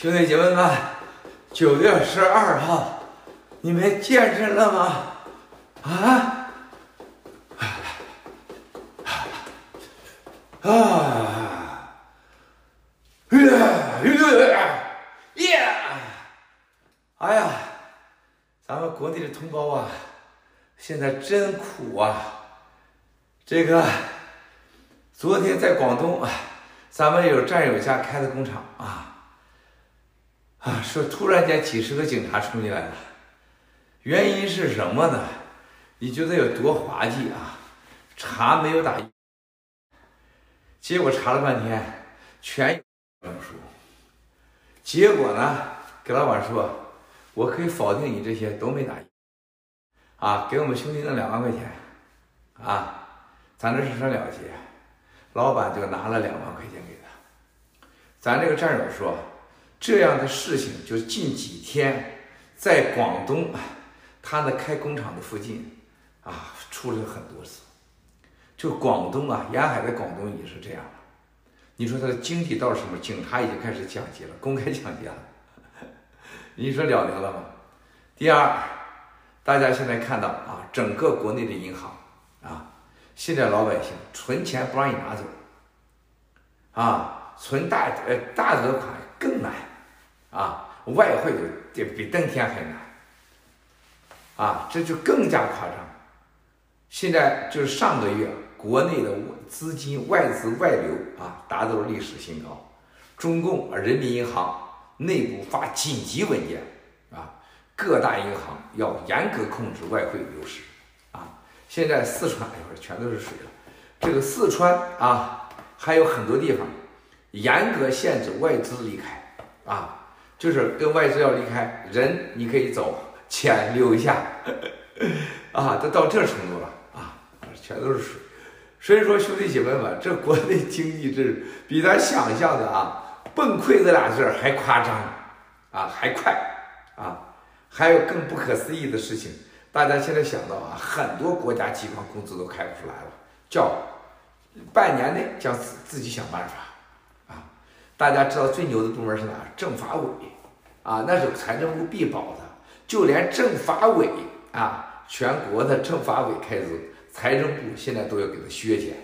兄弟姐妹们，九月十二号，你们健身了吗？啊？啊！耶！哎呀，咱们国内的同胞啊，现在真苦啊！这个昨天在广东，咱们有战友家开的工厂啊。啊，说突然间几十个警察冲进来了，原因是什么呢？你觉得有多滑稽啊？查没有打，结果查了半天全。结果呢，给老板说，我可以否定你这些都没打。啊，给我们兄弟那两万块钱，啊，咱这是什么了结？老板就拿了两万块钱给他。咱这个战友说。这样的事情就近几天，在广东，他的开工厂的附近，啊，出了很多次。就广东啊，沿海的广东也是这样。你说他的经济到什么？警察已经开始抢劫了，公开抢劫了。你说了得了吗？第二，大家现在看到啊，整个国内的银行啊，现在老百姓存钱不让你拿走，啊，存大呃大额款更难。啊，外汇这比登天还难，啊，这就更加夸张。现在就是上个月，国内的资金外资外流啊，达到了历史新高。中共人民银行内部发紧急文件啊，各大银行要严格控制外汇流失啊。现在四川一会儿全都是水了，这个四川啊，还有很多地方严格限制外资离开啊。就是跟外资要离开，人你可以走，钱留一下，啊，都到这程度了啊，全都是水。所以说兄弟姐妹们，这国内经济是比咱想象的啊，崩溃这俩字还夸张，啊，还快，啊，还有更不可思议的事情，大家现在想到啊，很多国家机关工资都开不出来了，叫半年内将自自己想办法。大家知道最牛的部门是哪？政法委，啊，那是财政部必保的。就连政法委啊，全国的政法委开支，财政部现在都要给他削减。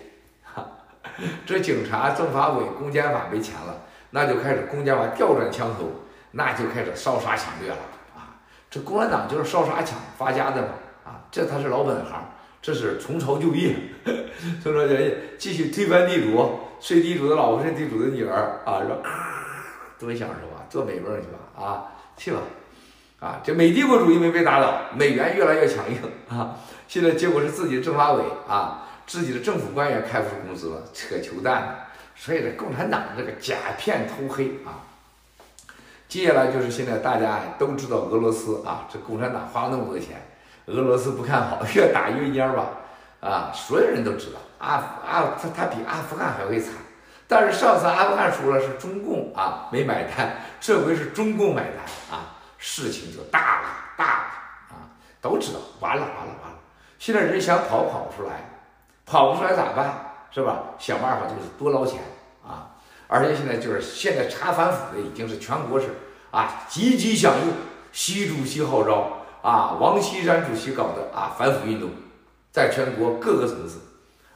哈，这警察、政法委、公检法没钱了，那就开始公检法调转枪头，那就开始烧杀抢掠了。啊，这共产党就是烧杀抢发家的嘛。啊，这他是老本行。这是从曹就业，从曹就业，继续推翻地主，睡地主的老婆睡地主的女儿啊，说啊多享受啊，做美梦去吧啊，去吧，啊，这美帝国主义没被打倒，美元越来越强硬啊，现在结果是自己政法委啊，自己的政府官员开不出工资了，扯球蛋，所以这共产党这个假骗偷黑啊，接下来就是现在大家都知道俄罗斯啊，这共产党花了那么多钱。俄罗斯不看好，越打越蔫吧，啊，所有人都知道，阿阿他他比阿富汗还会惨，但是上次阿富汗输了是中共啊没买单，这回是中共买单啊，事情就大了大了啊，都知道完了完了完了，现在人想跑跑不出来，跑不出来咋办？是吧？想办法就是多捞钱啊，而且现在就是现在查反腐的已经是全国是啊积极响应习主席号召。啊，王岐山主席搞的啊反腐运动，在全国各个层次，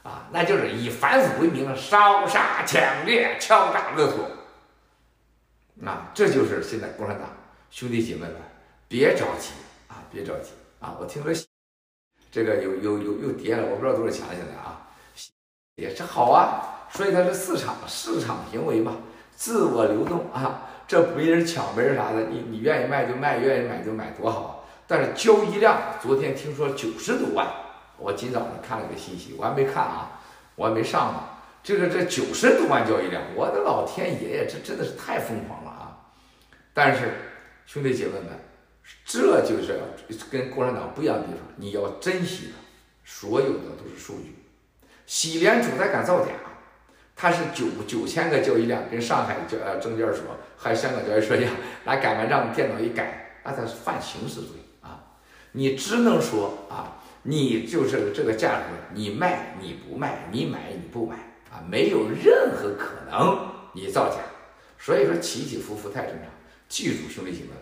啊，那就是以反腐为名烧杀抢掠、敲诈勒索，啊，这就是现在共产党兄弟姐妹们，别着急啊，别着急啊！我听说这个有有有又跌了，我不知道多少钱了现在啊，也是好啊，所以它是市场市场行为嘛，自我流动啊，这没人抢没人啥的，你你愿意卖就卖，愿意买就买，多好啊！但是交易量昨天听说九十多万，我今早上看了个信息，我还没看啊，我还没上呢。这个这九十多万交易量，我的老天爷呀，这真的是太疯狂了啊！但是兄弟姐妹们，这就是跟共产党不一样的地方，你要珍惜它，所有的都是数据。喜联储他敢造假，他是九九千个交易量，跟上海交呃证券所还有香港交易所一样，拿擀面杖电脑一改，那他是犯刑事罪啊。你只能说啊，你就是这个价格，你卖你不卖，你买你不买啊，没有任何可能你造假。所以说起起伏伏太正常。记住兄弟姐妹们，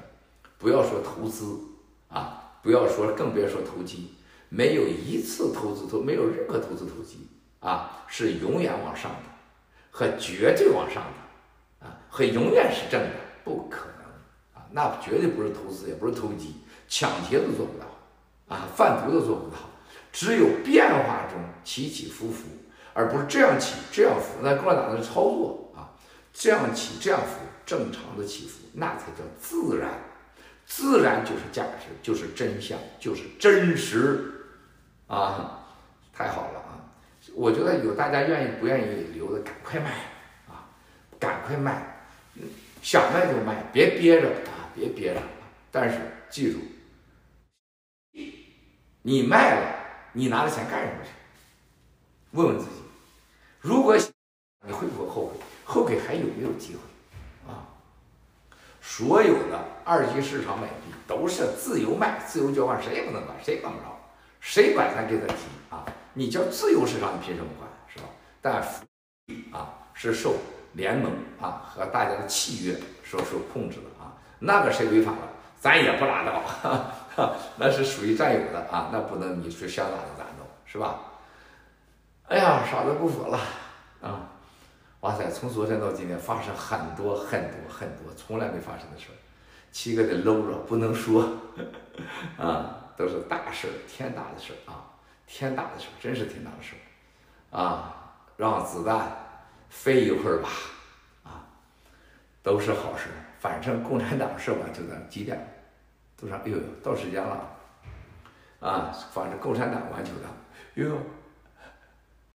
不要说投资啊，不要说，更别说投机，没有一次投资都没有任何投资投机啊，是永远往上的，和绝对往上的啊，和永远是正的，不可能啊，那绝对不是投资，也不是投机，抢劫都做不到啊，贩毒都做不到，只有变化中起起伏伏，而不是这样起这样伏，那共产党的操作啊，这样起这样伏，正常的起伏，那才叫自然，自然就是价值，就是真相，就是真实啊，太好了啊。我觉得有大家愿意不愿意留的，赶快卖啊！赶快卖，想卖就卖，别憋着啊！别憋着。但是记住，你卖了，你拿着钱干什么去？问问自己，如果你会不会后悔？后悔还有没有机会？啊！所有的二级市场买地都是自由卖、自由交换，谁也不能管，谁管不着，谁管他给他提啊？你叫自由市场，你凭什么管，是吧？但啊是受联盟啊和大家的契约所受控制的啊，那个谁违法了，咱也不拉倒，哈哈，那是属于占有的啊，那不能你说想咋弄咋弄，是吧？哎呀，傻子不服了啊！哇塞，从昨天到今天发生很多很多很多从来没发生的事儿，七个得搂着不能说 啊，都是大事儿，天大的事儿啊！天大的事儿，真是天大的事儿，啊，让子弹飞一会儿吧，啊，都是好事。反正共产党是完就咱，几点？多少？哎呦，到时间了，啊，反正共产党完球的，哟。